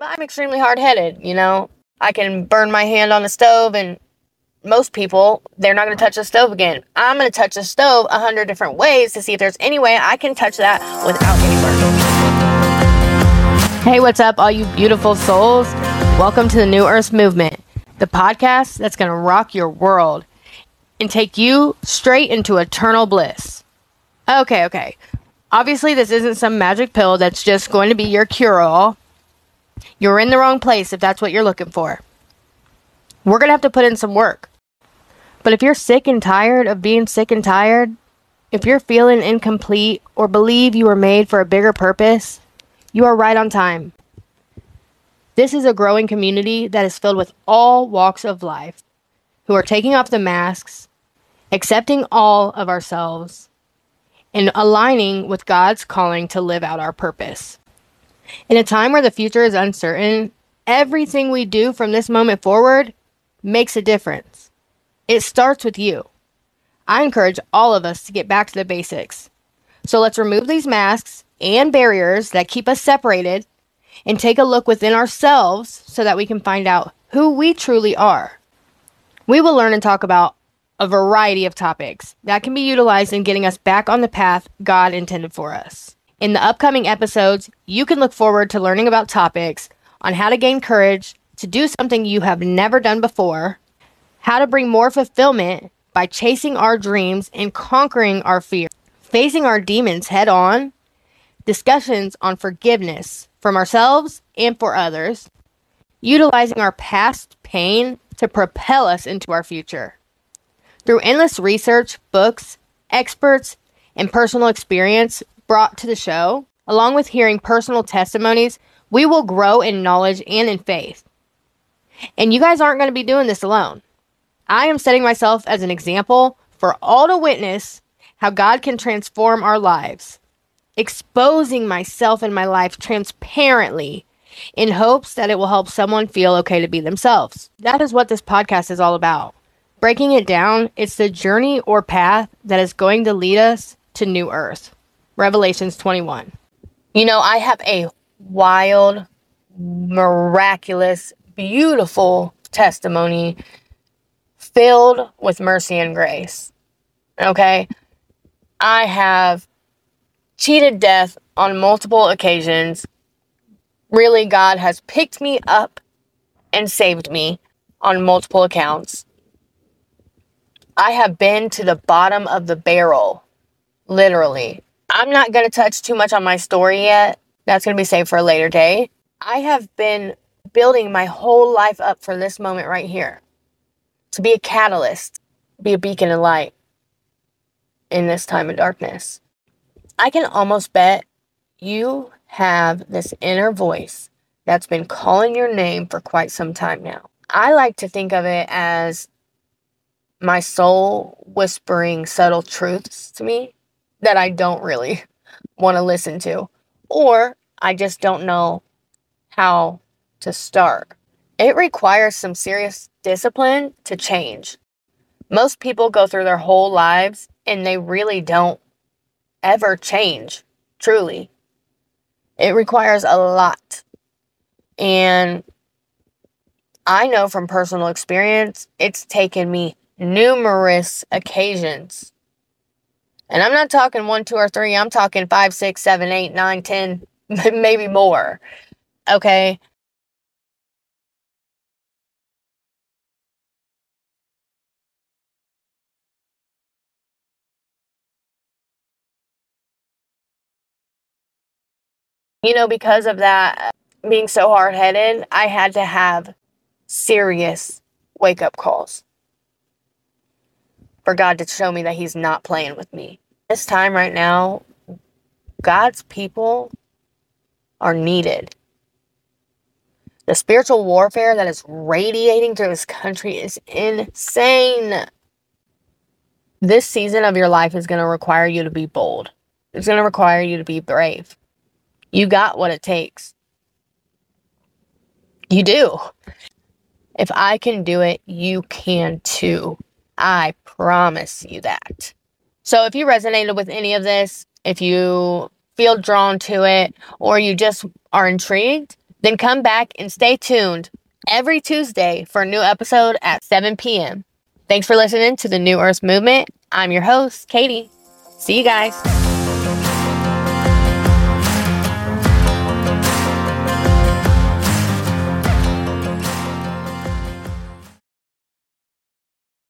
But I'm extremely hard headed, you know. I can burn my hand on the stove, and most people, they're not going to touch the stove again. I'm going to touch the stove a hundred different ways to see if there's any way I can touch that without getting burned. Hey, what's up, all you beautiful souls? Welcome to the New Earth Movement, the podcast that's going to rock your world and take you straight into eternal bliss. Okay, okay. Obviously, this isn't some magic pill that's just going to be your cure all. You're in the wrong place if that's what you're looking for. We're going to have to put in some work. But if you're sick and tired of being sick and tired, if you're feeling incomplete or believe you were made for a bigger purpose, you are right on time. This is a growing community that is filled with all walks of life who are taking off the masks, accepting all of ourselves, and aligning with God's calling to live out our purpose. In a time where the future is uncertain, everything we do from this moment forward makes a difference. It starts with you. I encourage all of us to get back to the basics. So let's remove these masks and barriers that keep us separated and take a look within ourselves so that we can find out who we truly are. We will learn and talk about a variety of topics that can be utilized in getting us back on the path God intended for us. In the upcoming episodes, you can look forward to learning about topics on how to gain courage to do something you have never done before, how to bring more fulfillment by chasing our dreams and conquering our fear, facing our demons head on, discussions on forgiveness from ourselves and for others, utilizing our past pain to propel us into our future. Through endless research, books, experts, and personal experience brought to the show, along with hearing personal testimonies, we will grow in knowledge and in faith. And you guys aren't going to be doing this alone. I am setting myself as an example for all to witness how God can transform our lives, exposing myself and my life transparently in hopes that it will help someone feel okay to be themselves. That is what this podcast is all about. Breaking it down, it's the journey or path that is going to lead us to new earth. Revelations 21. You know, I have a wild, miraculous, beautiful testimony filled with mercy and grace. Okay? I have cheated death on multiple occasions. Really, God has picked me up and saved me on multiple accounts. I have been to the bottom of the barrel, literally. I'm not going to touch too much on my story yet. That's going to be saved for a later day. I have been building my whole life up for this moment right here to be a catalyst, be a beacon of light in this time of darkness. I can almost bet you have this inner voice that's been calling your name for quite some time now. I like to think of it as my soul whispering subtle truths to me that I don't really want to listen to, or I just don't know how to start. It requires some serious discipline to change. Most people go through their whole lives and they really don't ever change, truly. It requires a lot. And I know from personal experience, it's taken me numerous occasions. And I'm not talking one, two, or three. I'm talking five, six, seven, eight, nine, ten, maybe more. Okay. You know, because of that uh, being so hard headed, I had to have serious wake up calls for God to show me that He's not playing with me. This time right now, God's people are needed. The spiritual warfare that is radiating through this country is insane. This season of your life is going to require you to be bold. It's going to require you to be brave. You got what it takes. You do. If I can do it, you can too. I promise you that. So if you resonated with any of this, if you feel drawn to it, or you just are intrigued, Then come back and stay tuned every Tuesday for a new episode at 7 p.m. Thanks for listening to the New Earth Movement. I'm your host, Katie. See you guys.